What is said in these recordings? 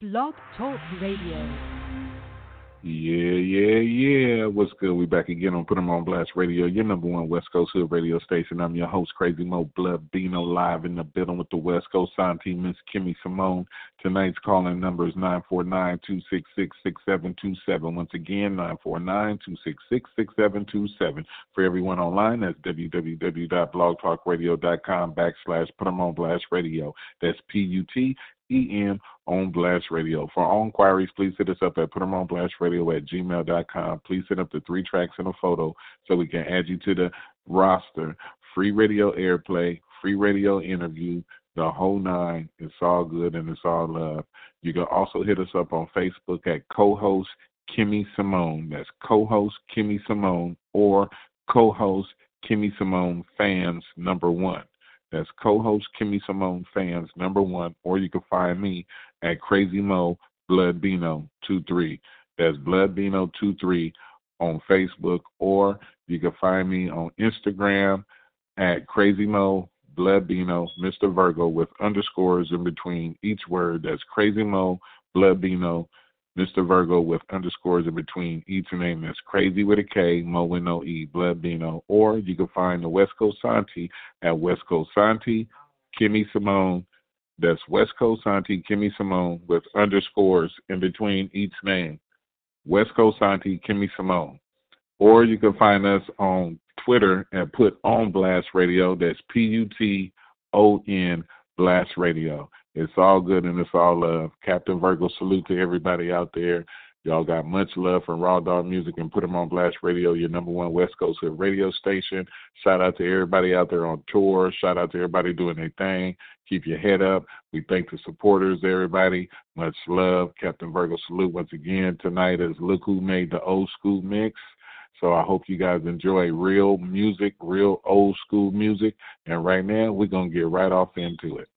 Blog Talk Radio. Yeah, yeah, yeah. What's good? We back again on Put 'em on Blast Radio, your number one West Coast Hood radio station. I'm your host, Crazy Mo Blood Bino, live in the building with the West Coast Sign Team, Miss Kimmy Simone. Tonight's calling number is 949-266-6727. Once again, 949-266-6727. For everyone online, that's www.blogtalkradio.com backslash Put 'em on Blast Radio. That's P-U-T E-N on Blast Radio. For all inquiries, please hit us up at put them on blast radio at gmail.com. Please send up the three tracks and a photo so we can add you to the roster. Free radio airplay, free radio interview, the whole nine. It's all good and it's all love. You can also hit us up on Facebook at co-host Kimmy Simone. That's co-host Kimmy Simone or co-host Kimmy Simone fans number one. That's co-host Kimmy Simone fans number one, or you can find me at Crazy Mo Blood Bino two three. That's Blood Bino two three on Facebook, or you can find me on Instagram at Crazy Mo Blood Bino Mr. Virgo with underscores in between each word. That's Crazy Mo Blood Bino Mr. Virgo with underscores in between each name. That's Crazy with a K, Mo with no E, Blood Bino. Or you can find the West Coast Santi at West Coast Santi, Kimmy Simone. That's West Coast Santi, Kimmy Simone with underscores in between each name. West Coast Santi, Kimmy Simone. Or you can find us on Twitter and put on Blast Radio. That's P U T O N Blast Radio. It's all good and it's all love. Captain Virgo, salute to everybody out there. Y'all got much love from Raw Dog Music and put them on Blast Radio, your number one West Coast radio station. Shout out to everybody out there on tour. Shout out to everybody doing their thing. Keep your head up. We thank the supporters, everybody. Much love. Captain Virgo, salute once again. Tonight is Look Who Made the Old School Mix. So I hope you guys enjoy real music, real old school music. And right now, we're going to get right off into it.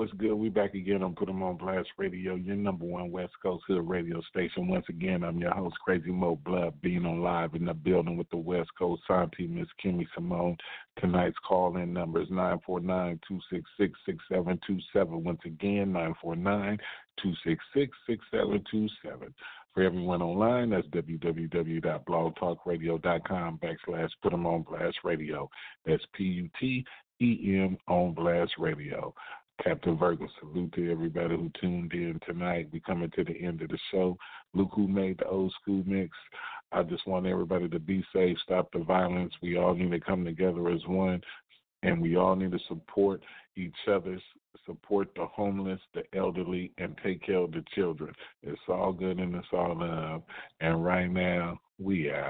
What's good? We back again on Put 'em on Blast Radio, your number one West Coast Hood radio station. Once again, I'm your host, Crazy Mo Blood, being on live in the building with the West Coast Santi, Miss Kimmy Simone. Tonight's call in number is 949 266 6727. Once again, 949 266 6727. For everyone online, that's www.blogtalkradio.com backslash put 'em on blast radio. That's P U T E M on blast radio. Captain Virgo, salute to everybody who tuned in tonight. We coming to the end of the show. Look who made the old school mix. I just want everybody to be safe, stop the violence. We all need to come together as one and we all need to support each other, support the homeless, the elderly, and take care of the children. It's all good and it's all love. And right now, we out.